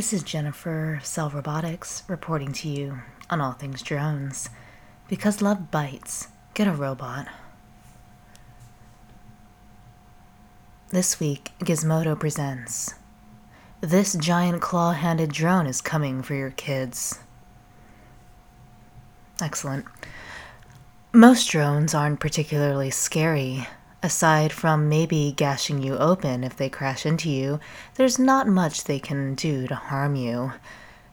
This is Jennifer Cell Robotics reporting to you on all things drones. Because love bites, get a robot. This week, Gizmodo presents This giant claw handed drone is coming for your kids. Excellent. Most drones aren't particularly scary. Aside from maybe gashing you open if they crash into you, there's not much they can do to harm you.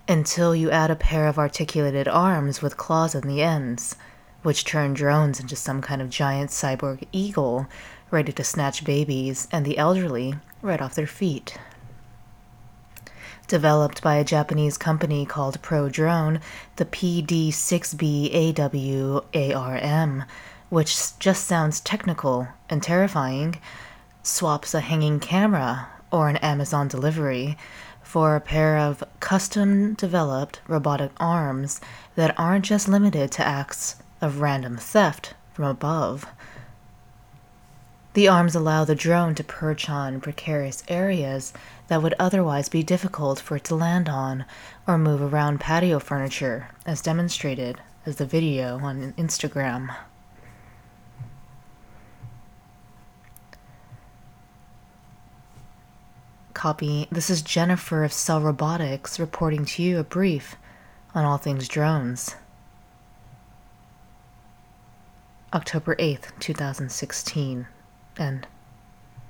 Until you add a pair of articulated arms with claws on the ends, which turn drones into some kind of giant cyborg eagle ready to snatch babies and the elderly right off their feet. Developed by a Japanese company called Pro Drone, the PD6B AWARM which just sounds technical and terrifying, swaps a hanging camera or an Amazon delivery for a pair of custom developed robotic arms that aren't just limited to acts of random theft from above. The arms allow the drone to perch on precarious areas that would otherwise be difficult for it to land on or move around patio furniture, as demonstrated as the video on Instagram. Copy. This is Jennifer of Cell Robotics reporting to you a brief on all things drones. October 8th, 2016. End.